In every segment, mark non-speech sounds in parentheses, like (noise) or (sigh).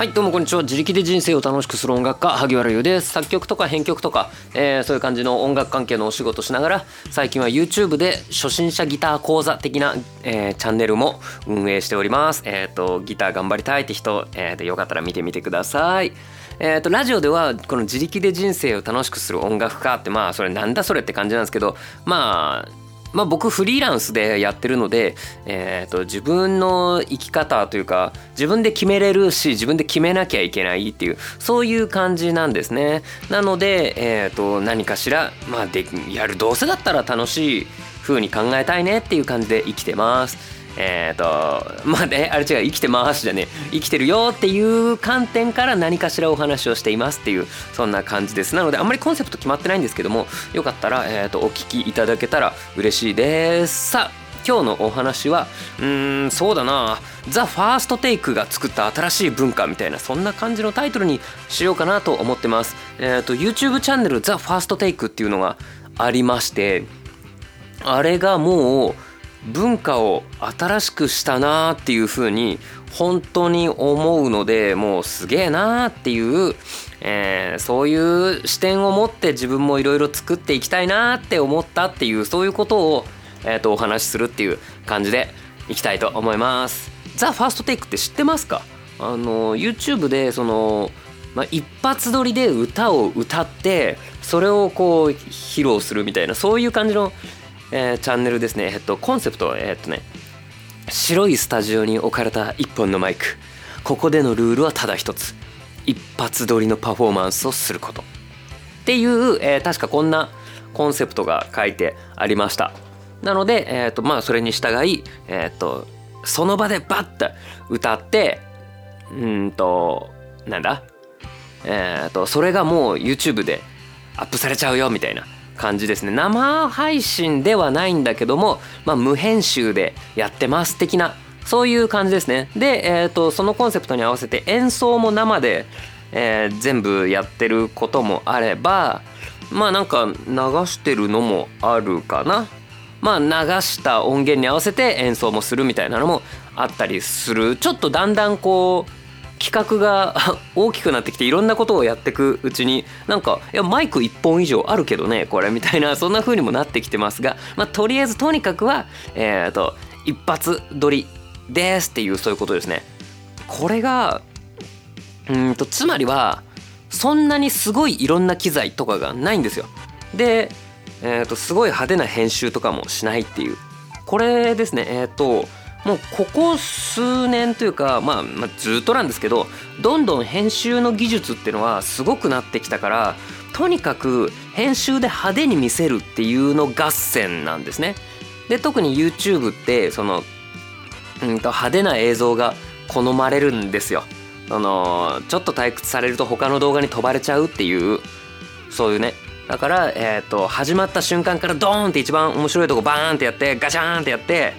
はいどうもこんにちは。自力で人生を楽しくする音楽家萩原優です。作曲とか編曲とか、えー、そういう感じの音楽関係のお仕事しながら最近は YouTube で初心者ギター講座的な、えー、チャンネルも運営しております。えっ、ー、とギター頑張りたいって人、えー、でよかったら見てみてください。えーと、ラジオではこの自力で人生を楽しくする音楽家ってまあそれなんだそれって感じなんですけどまあまあ、僕フリーランスでやってるので、えーと、自分の生き方というか自分で決めれるし自分で決めなきゃいけないっていうそういう感じなんですね。なので、えーと、何かしら、まあで、やるどうせだったら楽しい風に考えたいねっていう感じで生きてます。えっ、ー、とまあねあれ違う生きてますじゃね生きてるよっていう観点から何かしらお話をしていますっていうそんな感じです。なのであんまりコンセプト決まってないんですけどもよかったら、えーと、お聞きいただけたら嬉しいです。さあ今日のお話はうーんそうだな。ザ・ファーストテイクが作った新しい文化みたいなそんな感じのタイトルにしようかなと思ってます。えっ、ー、と YouTube チャンネルザ・ファーストテイクっていうのがありましてあれがもう文化を新しくしたなっていうふうに本当に思うのでもうすげえなっていう、えー、そういう視点を持って自分もいろいろ作っていきたいなって思ったっていうそういうことを、えー、とお話しするっていう感じでいきたいと思います。ザ・ファーストテイクって知ってますか？あの YouTube でその、まあ、一発撮りで歌を歌ってそれをこう披露するみたいなそういう感じのえー、チャンネルですね、えっと、コンセプトえっとね白いスタジオに置かれた一本のマイク。ここでのルールはただ一つ。一発撮りのパフォーマンスをすること。っていう、えー、確かこんなコンセプトが書いてありました。なので、えーとまあ、それに従い、えーと、その場でバッと歌ってうんとなんだ？えーとそれがもう YouTube でアップされちゃうよみたいな。感じですね。生配信ではないんだけども、まあ、無編集でやってます的なそういう感じですね。で、えーと、そのコンセプトに合わせて演奏も生で、えー、全部やってることもあればまあなんか流してるのもあるかな。まあ流した音源に合わせて演奏もするみたいなのもあったりする。ちょっとだんだんこう企画が (laughs) 大きくなってきていろんなことをやっていくうちになんかいやマイク1本以上あるけどねこれみたいなそんな風にもなってきてますが、まあ、とりあえずとにかくはえっ、ー、と一発撮りですっていうそういうことですね。これがうんとつまりはそんなにすごいいろんな機材とかがないんですよ。で、えー、とすごい派手な編集とかもしないっていうこれですねえっ、ー、ともうここ数年というか、まあ、まあずっとなんですけどどんどん編集の技術っていうのはすごくなってきたからとにかく編集で派手に見せるっていうの合戦なんですね。で特に YouTube ってその、うんと派手な映像が好まれるんですよ。あのちょっと退屈されると他の動画に飛ばれちゃうっていうそういうねだから、えーと始まった瞬間からドーンって一番面白いとこバーンってやってガチャーンってやって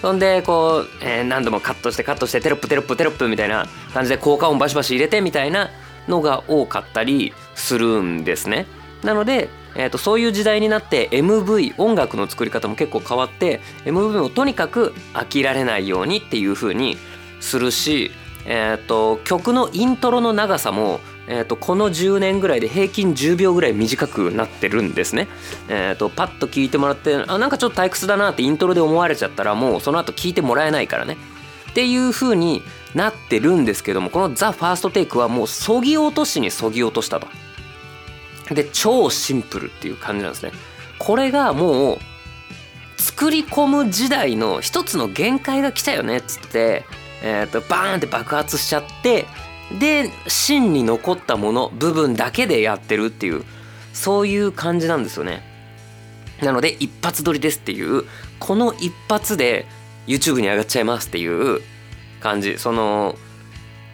そんでこう、えー、何度もカットしてカットしてテロップテロップテロップみたいな感じで効果音バシバシ入れてみたいなのが多かったりするんですね。なので、えーと、そういう時代になって MV 音楽の作り方も結構変わって MV をとにかく飽きられないようにっていう風にするし、えーと曲のイントロの長さもえーと、この10年ぐらいで平均10秒ぐらい短くなってるんですね。えーと、パッと聞いてもらってあなんかちょっと退屈だなってイントロで思われちゃったらもうその後聞いてもらえないからね。っていう風になってるんですけどもこの「ザ・ファーストテイクはもうそぎ落としにそぎ落としたと。で超シンプルっていう感じなんですね。これがもう作り込む時代の一つの限界が来たよねっつって、えーとバーンって爆発しちゃってで芯に残ったもの部分だけでやってるっていうそういう感じなんですよね。なので一発撮りですっていうこの一発で YouTube に上がっちゃいますっていう感じ。その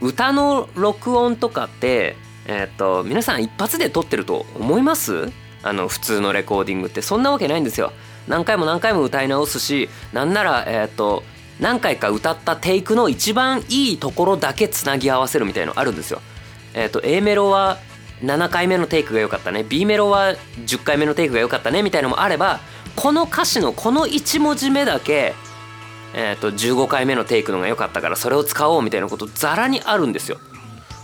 歌の録音とかってえっ、と皆さん一発で撮ってると思います？あの普通のレコーディングって。そんなわけないんですよ。何回も何回も歌い直すしなんならえっ、と何回か歌ったテイクの一番いいところだけつなぎ合わせるみたいのあるんですよ。えっ、ー、と A メロは7回目のテイクが良かったね B メロは10回目のテイクが良かったねみたいのもあればこの歌詞のこの1文字目だけ、えー、と15回目のテイクのが良かったからそれを使おうみたいなことざらにあるんですよ。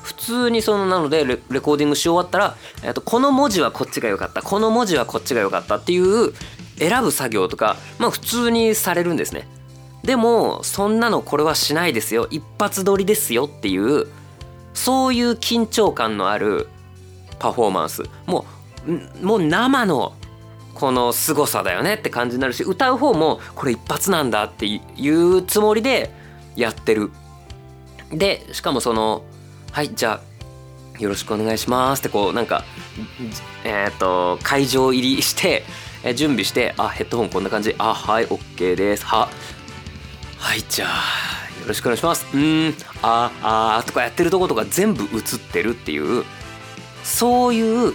普通にそのなのでレレコーディングし終わったら、えー、とこの文字はこっちが良かったこの文字はこっちが良かったっていう選ぶ作業とかまあ普通にされるんですねでもそんなのこれはしないですよ。一発撮りですよっていうそういう緊張感のあるパフォーマンス。もうもう生のこの凄さだよねって感じになるし歌う方もこれ一発なんだっていうつもりでやってる。でしかもそのはいじゃあよろしくお願いしますってこうなんかえっ、ー、と会場入りして準備してあヘッドホンこんな感じ。あはい OK です。は。はいじゃあよろしくお願いします。うんああとかやってるとことか全部映ってるっていうそういう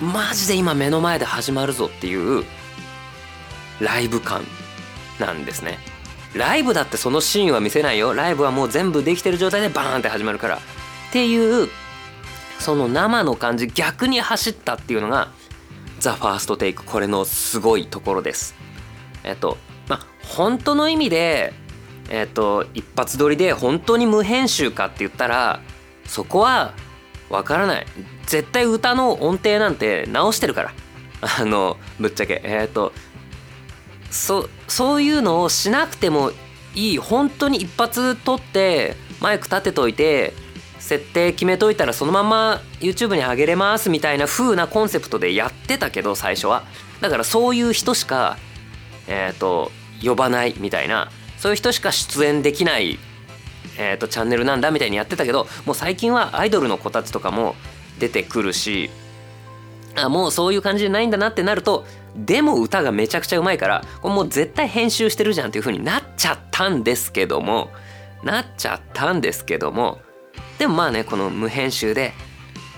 マジで今目の前で始まるぞっていうライブ感なんですね。ライブだってそのシーンは見せないよ。ライブはもう全部できてる状態でバーンって始まるから。っていうその生の感じ逆に走ったっていうのがザ・ファーストテイク。これのすごいところです。えっとまあ本当の意味でえっ、ー、と一発撮りで本当に無編集かって言ったらそこはわからない。絶対歌の音程なんて直してるから。あのぶっちゃけ。えっ、ー、とそそういうのをしなくてもいい。本当に一発撮ってマイク立てといて設定決めといたらそのまま YouTube に上げれますみたいな風なコンセプトでやってたけど最初は。だからそういう人しかえっ、ー、と呼ばないみたいなそういう人しか出演できない、えーと、チャンネルなんだみたいにやってたけどもう最近はアイドルの子たちとかも出てくるしあもうそういう感じじゃないんだなってなるとでも歌がめちゃくちゃうまいからこれもう絶対編集してるじゃんっていう風になっちゃったんですけどもなっちゃったんですけどもでもまあねこの無編集で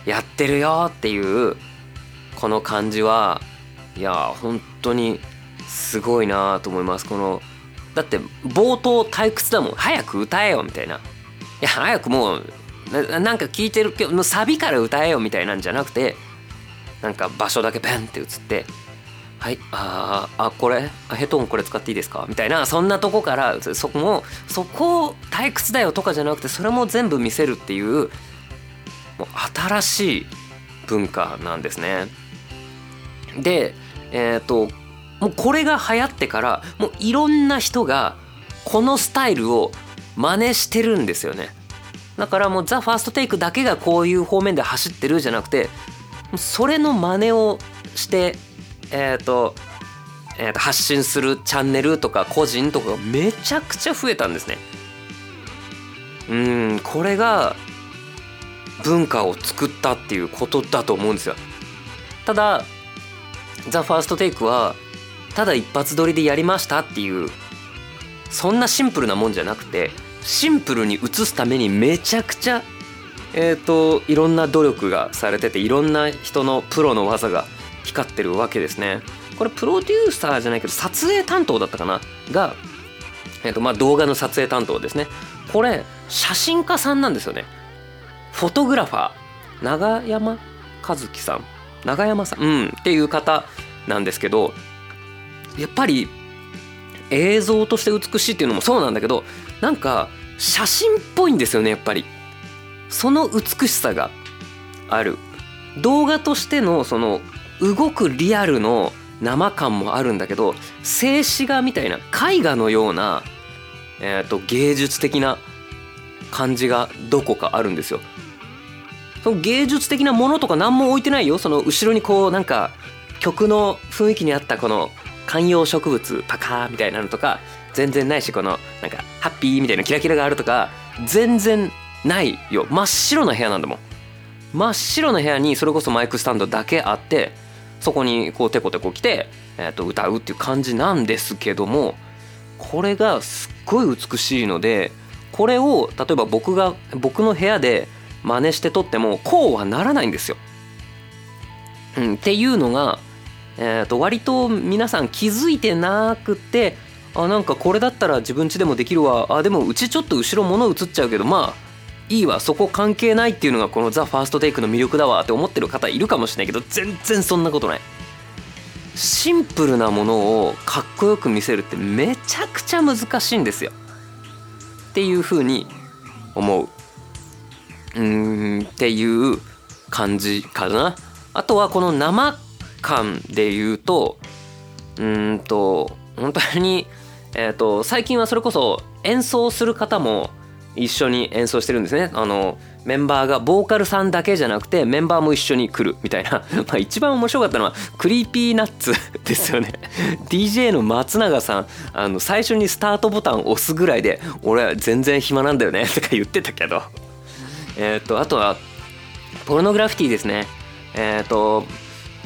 やってるよっていうこの感じはいや本当にすごいなと思います。このだって冒頭退屈だもん。早く歌えよみたいな。いや早くもうなんか聞いてるけどサビから歌えよみたいなんじゃなくてなんか場所だけペンって映ってはいああこれヘッドホンこれ使っていいですか？みたいなそんなとこからそこもそこを退屈だよとかじゃなくてそれも全部見せるっていうもう新しい文化なんですね。でえっ、ー、ともうこれが流行ってからもういろんな人がこのスタイルを真似してるんですよね。だからもうザ・ファーストテイクだけがこういう方面で走ってるじゃなくてそれの真似をしてえっ、ー、と,、えー、と発信するチャンネルとか個人とかめちゃくちゃ増えたんですね。うんこれが文化を作ったっていうことだと思うんですよ。ただザ・ファーストテイクはただ一発撮りでやりましたっていうそんなシンプルなもんじゃなくてシンプルに映すためにめちゃくちゃえっ、ー、といろんな努力がされてていろんな人のプロの技が光ってるわけですね。これプロデューサーじゃないけど撮影担当だったかな？が、えーとまあ、動画の撮影担当ですね。これ写真家さんなんですよね。フォトグラファー。永山和樹さん。永山さん。うん。っていう方なんですけどやっぱり映像として美しいっていうのもそうなんだけどなんか写真っぽいんですよねやっぱり。その美しさがある。動画としてのその動くリアルの生感もあるんだけど静止画みたいな絵画のような、えー、と芸術的な感じがどこかあるんですよ。その芸術的なものとか何も置いてないよ。その後ろにこうなんか曲の雰囲気に合ったこの観葉植物パカーみたいなのとか全然ないしこのなんかハッピーみたいなキラキラがあるとか全然ないよ真っ白な部屋なんだもん真っ白な部屋にそれこそマイクスタンドだけあってそこにこうテコテコ来て、えー、と歌うっていう感じなんですけどもこれがすっごい美しいのでこれを例えば僕が僕の部屋で真似して撮ってもこうはならないんですよ。うん、っていうのがえー、と割と皆さん気づいてなくてあなんかこれだったら自分家でもできるわ。あでもうちちょっと後ろ物映っちゃうけどまあいいわ。そこ関係ないっていうのがこのザ・ファーストテイクの魅力だわ。って思ってる方いるかもしれないけど全然そんなことない。シンプルなものをかっこよく見せるってめちゃくちゃ難しいんですよ。っていうふうに思う。うんっていう感じかな。あとはこの生感で言うとうんと本当にえーと、最近はそれこそ演奏する方も一緒に演奏してるんですね。あのメンバーがボーカルさんだけじゃなくてメンバーも一緒に来るみたいな。(laughs) まあ一番面白かったのは Creepy Nuts (laughs) ですよね。DJ の松永さん。あの最初にスタートボタンを押すぐらいで「俺は全然暇なんだよね」とか言ってたけど。えっ、とあとはポルノグラフィティですね。えっ、と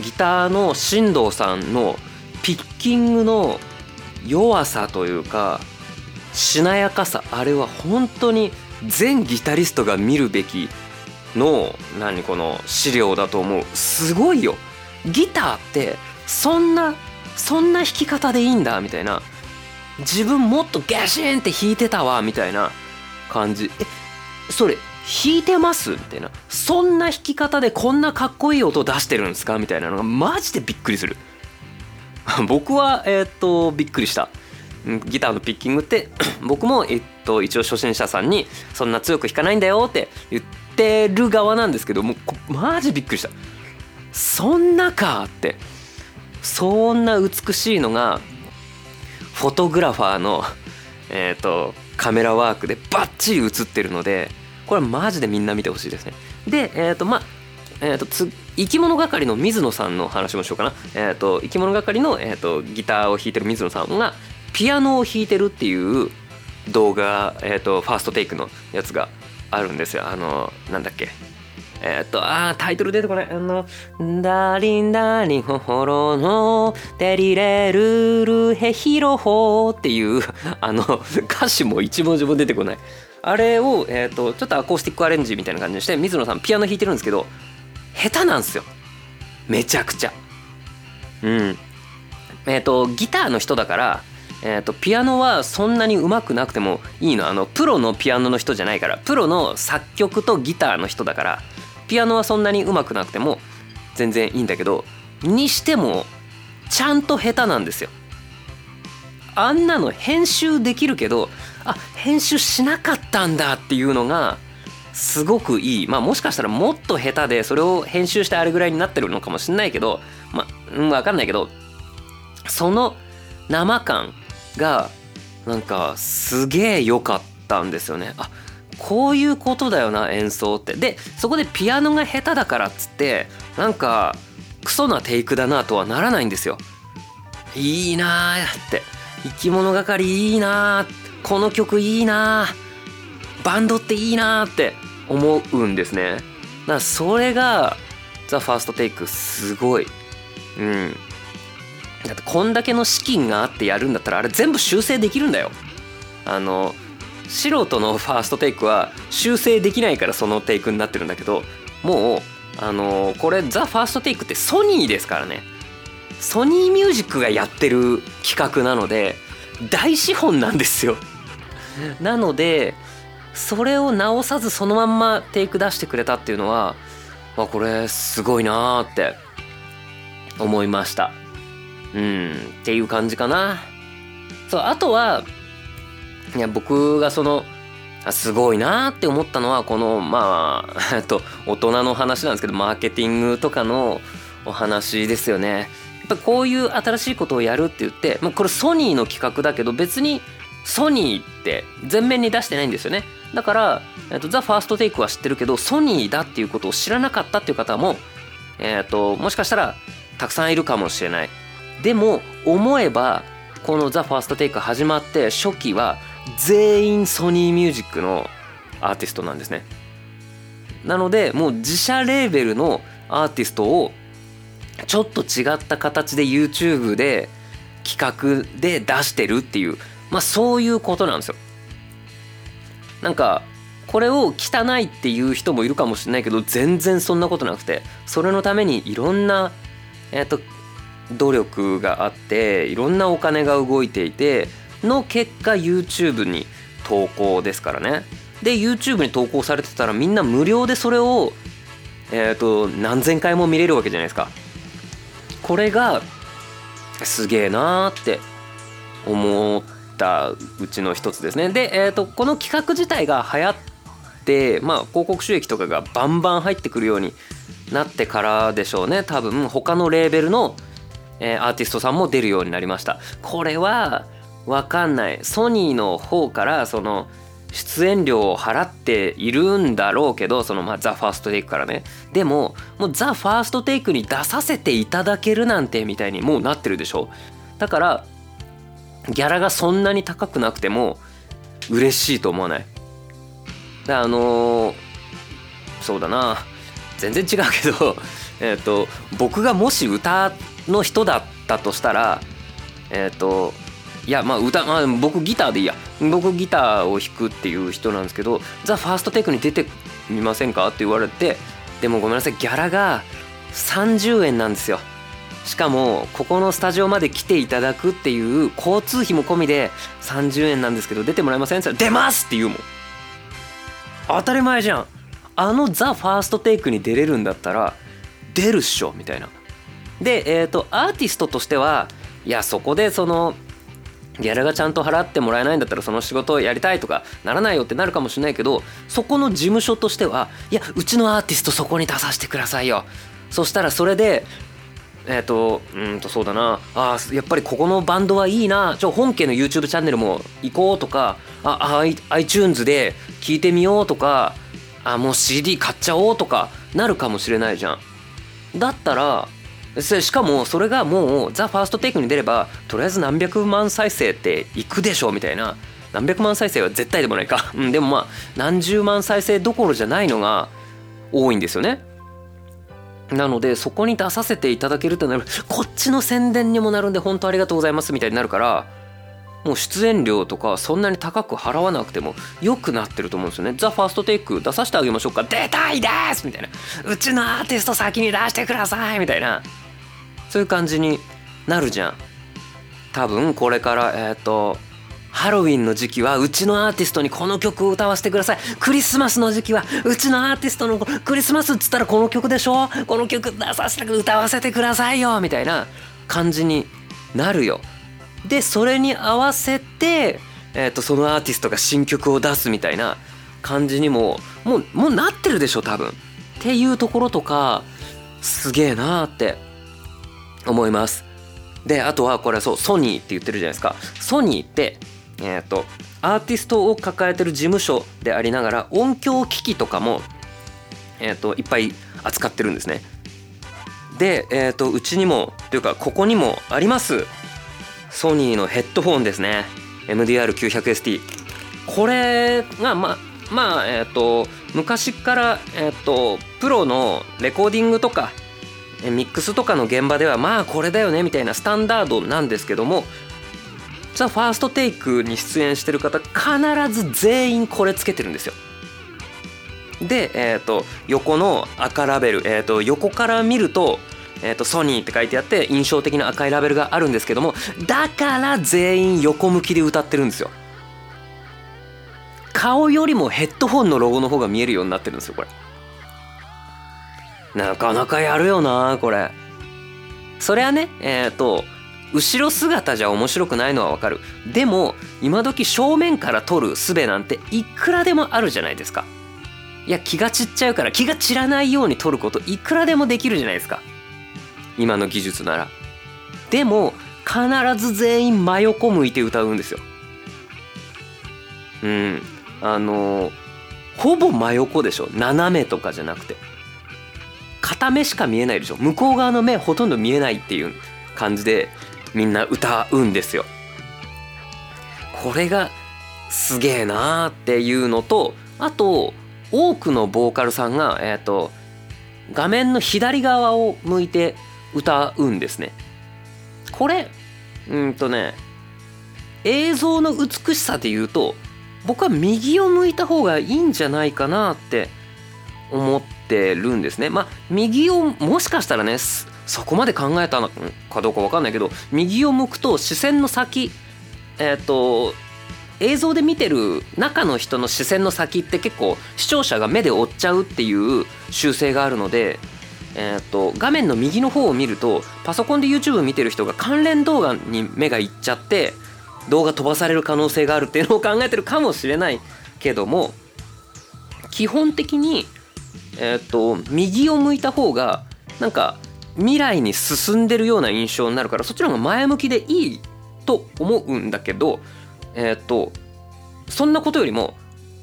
ギターの新藤さんのピッキングの弱さというかしなやかさあれは本当に全ギタリストが見るべきの何この資料だと思う。すごいよ。ギターってそんなそんな弾き方でいいんだみたいな。自分もっとガシンって弾いてたわみたいな感じ。えそれ弾いてます？みたいな。そんな弾き方でこんなかっこいい音出してるんですか？みたいなのがマジでびっくりする。(laughs) 僕はえー、っとびっくりした。ギターのピッキングって (clears throat) 僕も、えっと、一応初心者さんにそんな強く弾かないんだよって言ってる側なんですけどもうマジびっくりした。そんなかって。そんな美しいのがフォトグラファーのえっとカメラワークでバッチリ映ってるのでこれマジでみんな見てほしいですねでえっとまあえーと、つ生き物係の水野さんの話もしようかな、えーと、生き物係の、えーと、ギターを弾いてる水野さんがピアノを弾いてるっていう動画、えー、とファーストテイクのやつがあるんですよあのなんだっけえっ、と、あタイトル出てこない。あの、ダーリンダーリンホホロのデリレルルヘヒロホっていう、あの、歌詞も一文字も出てこない。あれを、えっ、と、ちょっとアコースティックアレンジみたいな感じにして、水野さんピアノ弾いてるんですけど、下手なんですよ。めちゃくちゃ。うん。えっ、ー、とギターの人だからえーと、ピアノはそんなに上手くなくてもいいの。あのプロのピアノの人じゃないからプロの作曲とギターの人だからピアノはそんなに上手くなくても全然いいんだけどにしてもちゃんと下手なんですよ。あんなの編集できるけどあ編集しなかったんだっていうのがすごくいい。まあもしかしたらもっと下手でそれを編集してあれぐらいになってるのかもしんないけどまあうん分かんないけどその生感がなんかすげえ良かったんですよね。あこういうことだよな演奏って。でそこでピアノが下手だからっつってなんかクソなテイクだなとはならないんですよ。いいなーって。生き物係いいなーって。この曲いいなバンドっていいなって思うんですね。だからそれがザ・ファーストテイクすごい。うん。だってこんだけの資金があってやるんだったらあれ全部修正できるんだよ。あの素人のファーストテイクは修正できないからそのテイクになってるんだけどもうあのこれザ・ファーストテイクってソニーですからね。ソニーミュージックがやってる企画なので大資本なんですよ。なのでそれを直さずそのまんまテイク出してくれたっていうのは、まあ、これすごいなーって思いましたうんっていう感じかなそうあとはいや僕がそのすごいなって思ったのはこのまあ (laughs) と大人の話なんですけどマーケティングとかのお話ですよね。やっぱこういう新しいことをやるって言って、まあ、これソニーの企画だけど別にソニーって全面に出してないんですよね。だから、えーと、ザ・ファーストテイクは知ってるけどソニーだっていうことを知らなかったっていう方も、えーと、もしかしたらたくさんいるかもしれないでも思えばこのザ・ファーストテイク始まって初期は全員ソニーミュージックのアーティストなんですねなのでもう自社レーベルのアーティストをちょっと違った形で YouTube で企画で出してるっていうまあそういうことなんですよ。なんかこれを汚いっていう人もいるかもしれないけど全然そんなことなくてそれのためにいろんな、えーと、努力があっていろんなお金が動いていての結果 YouTube に投稿ですからね。で YouTube に投稿されてたらみんな無料でそれをえっ、ー、と何千回も見れるわけじゃないですか。これがすげえなーって思ったうちの一つですね。で、えーと、この企画自体が流行っってまあ広告収益とかがバンバン入ってくるようになってからでしょうね。多分他のレーベルの、えー、アーティストさんも出るようになりました。これは分かんない。ソニーの方からその出演料を払っているんだろうけどそのまあザ・ファーストテイクからね。でももうザ・ファーストテイクに出させていただけるなんてみたいにもうなってるでしょ。だからギャラがそんなに高くなくても嬉しいと思わない？だあのー、そうだな。全然違うけど (laughs) えっと僕がもし歌の人だったとしたらえっ、ー、といやまあ歌、まあ、僕ギターでいいや。僕ギターを弾くっていう人なんですけど「ザ・ファーストテイクに出てみませんか?」って言われてでもごめんなさい。ギャラが30円なんですよ。しかもここのスタジオまで来ていただくっていう交通費も込みで30円なんですけど出てもらえません？って言ったら「出ます!」って言うもん。当たり前じゃん。あのザ・ファーストテイクに出れるんだったら出るっしょみたいな。でえっ、ー、とアーティストとしてはいやそこでそのギャラがちゃんと払ってもらえないんだったらその仕事をやりたいとかならないよってなるかもしれないけどそこの事務所としてはいやうちのアーティストそこに出させてくださいよ。そしたらそれでえっ、ー、とうんとそうだな。ああやっぱりここのバンドはいいな。ちょ本家の YouTube チャンネルも行こうとかあ iTunes で聞いてみようとかあもう CD 買っちゃおうとかなるかもしれないじゃん。だったらしかもそれがもうザ・ファーストテイクに出ればとりあえず何百万再生っていくでしょみたいな。何百万再生は絶対でもないか、うん、でもまあ何十万再生どころじゃないのが多いんですよね。なのでそこに出させていただけるとなるこっちの宣伝にもなるんで本当ありがとうございますみたいになるからもう出演料とかそんなに高く払わなくても良くなってると思うんですよね。ザ・ファーストテイク出させてあげましょうか。出たいですみたいな。うちのアーティスト先に出してくださいみたいな。そういう感じになるじゃん多分これからえっ、ー、とハロウィンの時期はうちのアーティストにこの曲を歌わせてください。クリスマスの時期はうちのアーティストのクリスマスっつったらこの曲でしょ？この曲出させて歌わせてくださいよ。みたいな感じになるよ。でそれに合わせて、えーと、そのアーティストが新曲を出すみたいな感じにももうもうなってるでしょ多分。っていうところとかすげえなーって思います。であとはこれそうソニーって言ってるじゃないですか。ソニーってえ、ー、とアーティストを抱えてる事務所でありながら音響機器とかも、えーと、いっぱい扱ってるんですね。で、えーと、うちにもというかここにもありますソニーのヘッドフォンですね。MDR900ST これがまあまあえっ、ー、と昔から、えーとプロのレコーディングとかミックスとかの現場ではまあこれだよねみたいなスタンダードなんですけどもザ・ファーストテイクに出演してる方必ず全員これつけてるんですよ。で、えーと、横の赤ラベル、えーと、横から見ると,、えーとソニーって書いてあって印象的な赤いラベルがあるんですけどもだから全員横向きで歌ってるんですよ。顔よりもヘッドフォンのロゴの方が見えるようになってるんですよこれ。なかなかやるよなこれそれはねえっ、ー、と後ろ姿じゃ面白くないのはわかる。でも今時正面から撮る術なんていくらでもあるじゃないですか。いや気が散っちゃうから気が散らないように撮ることいくらでもできるじゃないですか。今の技術なら。でも必ず全員真横向いて歌うんですよ。うん。あのほぼ真横でしょ。斜めとかじゃなくて。片目しか見えないでしょ。向こう側の目ほとんど見えないっていう感じでみんな歌うんですよこれがすげえなーっていうのとあと多くのボーカルさんが、えーと、画面の左側を向いて歌うんですねこれうんとね映像の美しさで言うと僕は右を向いた方がいいんじゃないかなって思ってるんですね。まあ右をもしかしたらねそこまで考えたのかどうか分かんないけど右を向くと視線の先えっ、ー、と映像で見てる中の人の視線の先って結構視聴者が目で追っちゃうっていう習性があるので、えーと、画面の右の方を見るとパソコンで YouTube 見てる人が関連動画に目がいっちゃって動画飛ばされる可能性があるっていうのを考えてるかもしれないけども基本的にえっ、と右を向いた方がなんか未来に進んでるような印象になるからそっちの方が前向きでいいと思うんだけどえっ、とそんなことよりも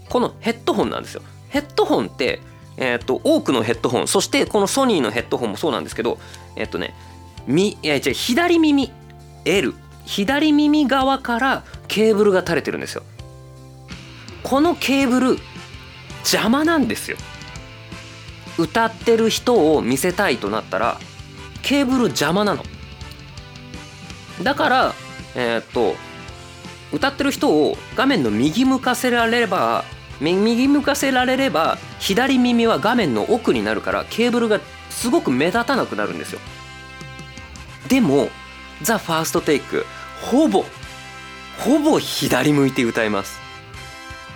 このヘッドホンなんですよ。ヘッドホンってえー、と多くのヘッドホンそしてこのソニーのヘッドホンもそうなんですけどえっ、とねみいや違う左耳 L 左耳側からケーブルが垂れてるんですよこのケーブル邪魔なんですよ歌ってる人を見せたいとなったらケーブル邪魔なの。だからえー、っと歌ってる人を画面の右向かせられれば右向かせられれば左耳は画面の奥になるからケーブルがすごく目立たなくなるんですよ。でも「ザ・ファーストテイクほぼほぼ左向いて歌います。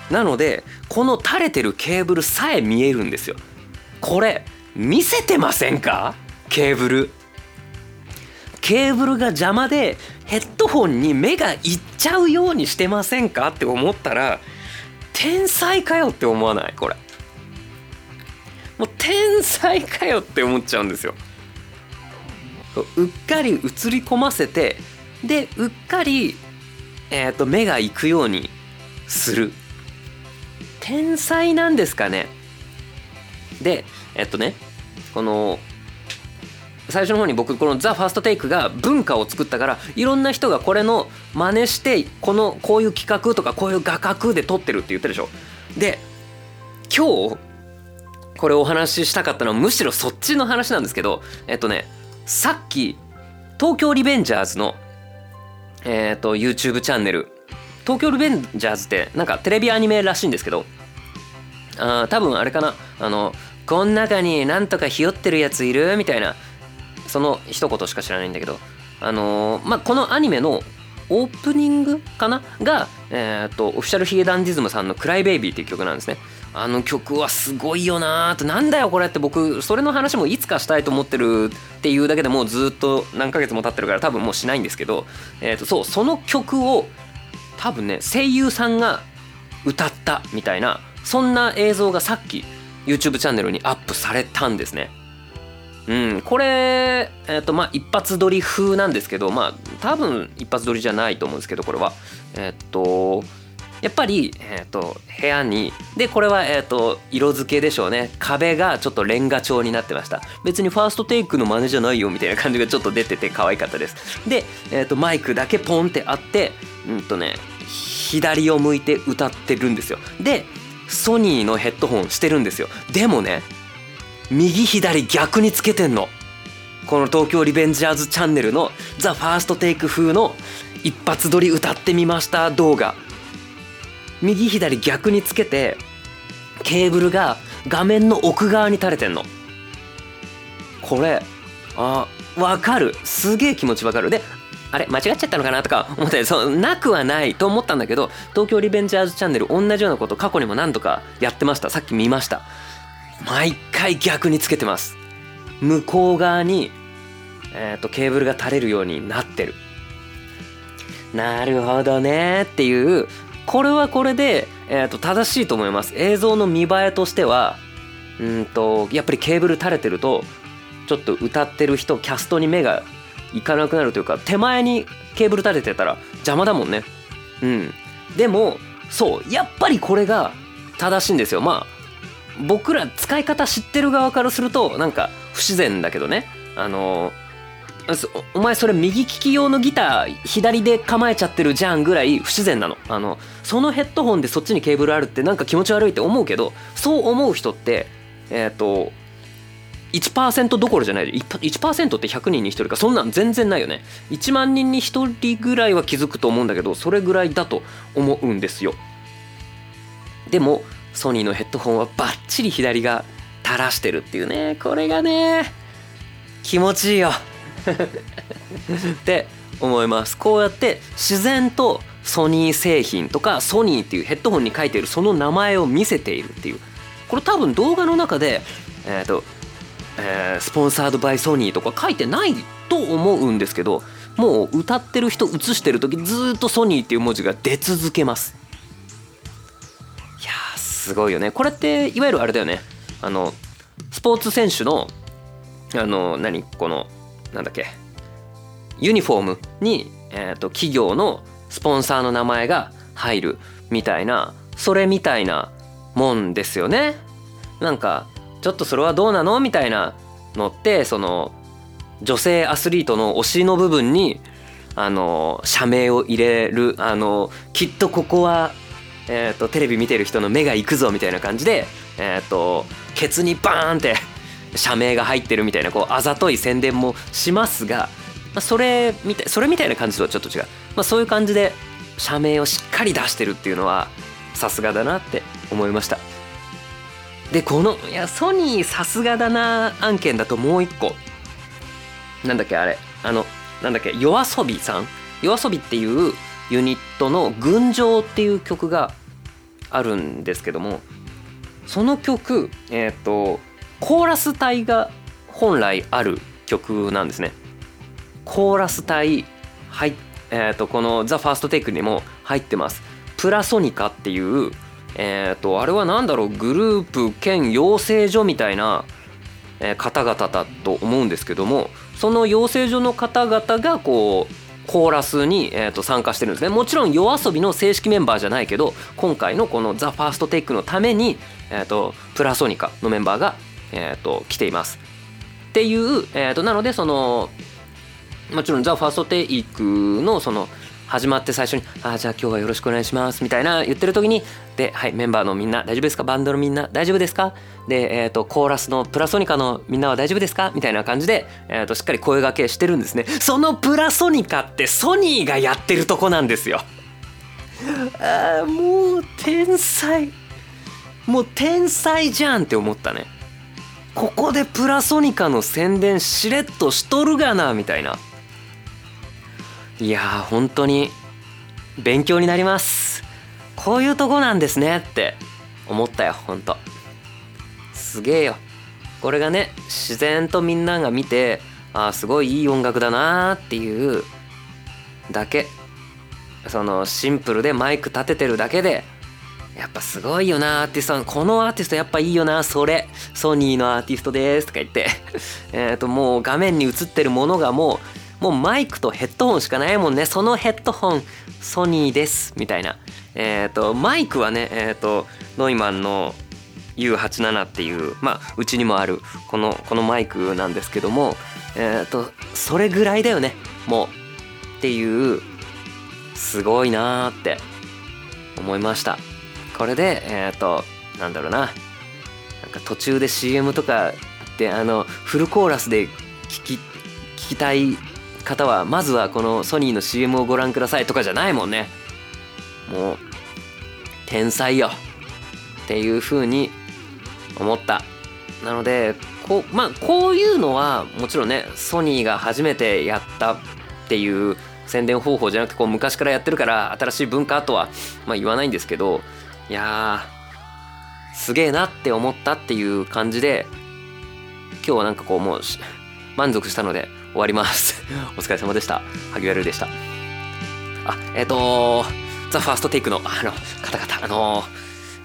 なのでこの垂れてるケーブルさえ見えるんですよ。これ見せてませんか？ケーブル。ケーブルが邪魔でヘッドホンに目がいっちゃうようにしてませんかって思ったら天才かよって思わない？これ。もう天才かよって思っちゃうんですよ。うっかり映り込ませてでうっかり、えーと、目が行くようにする。天才なんですかね？でえっとねこの最初の方に僕この「ザ・ファーストテイクが文化を作ったからいろんな人がこれの真似してこのこういう企画とかこういう画角で撮ってるって言ったでしょ。で今日これお話ししたかったのはむしろそっちの話なんですけどえっとねさっき東京リベンジャーズのえっと YouTube チャンネル。東京リベンジャーズってなんかテレビアニメらしいんですけどあ多分あれかな。あのこん中になんとかひよってるやついる？みたいな。その一言しか知らないんだけどあのー、まあこのアニメのオープニングかな？が、えーと、オフィシャルヒゲダンディズムさんの「クライベイビー」っていう曲なんですね。あの曲はすごいよなーってなんだよこれって僕それの話もいつかしたいと思ってるっていうだけでもうずっと何ヶ月も経ってるから多分もうしないんですけど、えーとそうその曲を多分ね声優さんが歌ったみたいなそんな映像がさっき YouTube チャンネルにアップされたんですね。うん、これ、え、ー、と、まあ、一発撮り風なんですけど、まあ、多分一発撮りじゃないと思うんですけど、これは。え、ー、と、やっぱり、え、ー、と、部屋に、で、これは、えっ、と、色付けでしょうね。壁がちょっとレンガ調になってました。別にファーストテイクの真似じゃないよ、みたいな感じがちょっと出てて可愛かったです。で、えっ、と、マイクだけポンってあって、うんとね、左を向いて歌ってるんですよ。で、ソニーのヘッドホンしてるんですよ。でもね、右左逆につけてんの。この東京リベンジャーズチャンネルのザ・ファーストテイク風の一発撮り歌ってみました動画。右左逆につけてケーブルが画面の奥側に垂れてんの。これあわかる。すげえ気持ちわかる。であれ間違っちゃったのかなとか思ってそうなくはないと思ったんだけど東京リベンジャーズチャンネル同じようなこと過去にも何度かやってました。さっき見ました。毎回逆につけてます。向こう側に、えーと、ケーブルが垂れるようになってる。なるほどね。っていうこれはこれで、えーと、正しいと思います。映像の見栄えとしてはうんとやっぱりケーブル垂れてるとちょっと歌ってる人キャストに目がいかなくなるというか手前にケーブル垂れてたら邪魔だもんね。うん。でもそうやっぱりこれが正しいんですよ。まあ僕ら使い方知ってる側からするとなんか不自然だけどね。あのお前それ右利き用のギター左で構えちゃってるじゃんぐらい不自然なの。あのそのヘッドホンでそっちにケーブルあるってなんか気持ち悪いって思うけどそう思う人ってえっ、ー、と1%どころじゃない。1%, 1%って100人に1人か。そんなん全然ないよね。1万人に1人ぐらいは気づくと思うんだけどそれぐらいだと思うんですよ。でもソニーのヘッドホンはバッチリ左が垂らしてるっていうね。これがね気持ちいいよ。(laughs) って思います。こうやって自然とソニー製品とかソニーっていうヘッドホンに書いているその名前を見せているっていう。これ多分動画の中でえっ、ー、と、えー、スポンサードバイソニーとか書いてないと思うんですけどもう歌ってる人映してる時ずっとソニーっていう文字が出続けます。すごいよね。これっていわゆるあれだよね。あのスポーツ選手のあの何？このなんだっけ？ユニフォームに、えーと、企業のスポンサーの名前が入るみたいなそれみたいなもんですよね。なんかちょっとそれはどうなの？みたいなのってその女性アスリートの推しの部分にあの社名を入れるあのきっとここは、えーと、テレビ見てる人の目が行くぞみたいな感じで、えーとケツにバーンって社名が入ってるみたいなこうあざとい宣伝もしますが、まあ、それみたいそれみたいな感じとはちょっと違う、まあ、そういう感じで社名をしっかり出してるっていうのはさすがだなって思いました。でこのいやソニーさすがだな案件だともう一個。なんだっけあれ。あのなんだっけ yoasobi さん？yoasobi っていうユニットの「群青」っていう曲があるんですけどもその曲え、ー、とコーラス隊が本来ある曲なんですね。コーラス隊はいえーと、この「ザ・ファーストテイクにも入ってます。プラソニカっていうえーと、あれは何だろうグループ兼養成所みたいな、えー、方々だと思うんですけどもその養成所の方々がこうコーラスに、えー、と参加してるんですねもちろん yoasobi の正式メンバーじゃないけど今回のこの「THEFIRSTTAKE のために、えーとプラソニカのメンバーがえーと、来ています。っていう、えーと、なのでそのもちろん「THEFIRSTTAKE のその始まって最初に「ああじゃあ今日はよろしくお願いします」みたいな言ってる時に「ではいメンバーのみんな大丈夫ですか？バンドのみんな大丈夫ですか?」で、えーと、コーラスのプラソニカのみんなは大丈夫ですか？みたいな感じで、えーとしっかり声がけしてるんですね。そのプラソニカってソニーがやってるとこなんですよ。ああもう天才。もう天才じゃんって思ったね。ここでプラソニカの宣伝しれっとしとるがなみたいな。いやー本当に勉強になります。こういうとこなんですねって思ったよほんとすげえよ。これがね自然とみんなが見てああすごいいい音楽だなーっていうだけ。そのシンプルでマイク立ててるだけでやっぱすごいよなアーティストさん。このアーティストやっぱいいよなそれ。ソニーのアーティストですとか言って。(laughs) えっともう画面に映ってるものがもうもうマイクとヘッドホンしかないもんね。そのヘッドホンソニーです。みたいな。えっ、ー、とマイクはねえっ、ー、とノイマンの U87 っていうまあうちにもあるこのこのマイクなんですけどもえっ、ー、とそれぐらいだよね。もうっていうすごいなーって思いました。これでえっ、となんだろうな。なんか途中で CM とかであのフルコーラスで聞き聞きたい方はまずはこのソニーの CM をご覧くださいとかじゃないもんね。もう天才よ。っていう風に思った。なのでこうまあこういうのはもちろんねソニーが初めてやったっていう宣伝方法じゃなくてこう昔からやってるから新しい文化とは、まあ、言わないんですけどいやすげえなって思ったっていう感じで今日はなんかこうもう満足したので終わります。(laughs) お疲れ様でした。萩原でした。あえっ、ー、とザ・ファーストテイクのあの方々。あの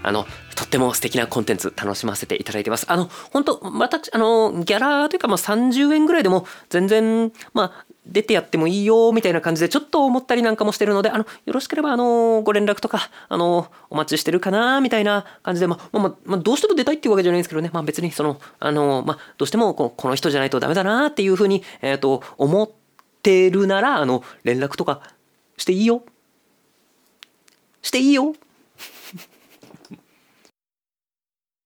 あのとっても素敵なコンテンツ楽しませていただいてます。あの、本当また、あの、ギャラというか、まあ30円ぐらいでも全然、まあ、出てやってもいいよみたいな感じでちょっと思ったりなんかもしてるのであのよろしければあのご連絡とかあのお待ちしてるかなみたいな感じでまあまあまあどうしても出たいっていうわけじゃないんですけどね。まあ別にそのあのまあどうしてもこのこの人じゃないとダメだなっていうふうにえっ、ー、と思ってるならあの連絡とかしていいよ。していいよ。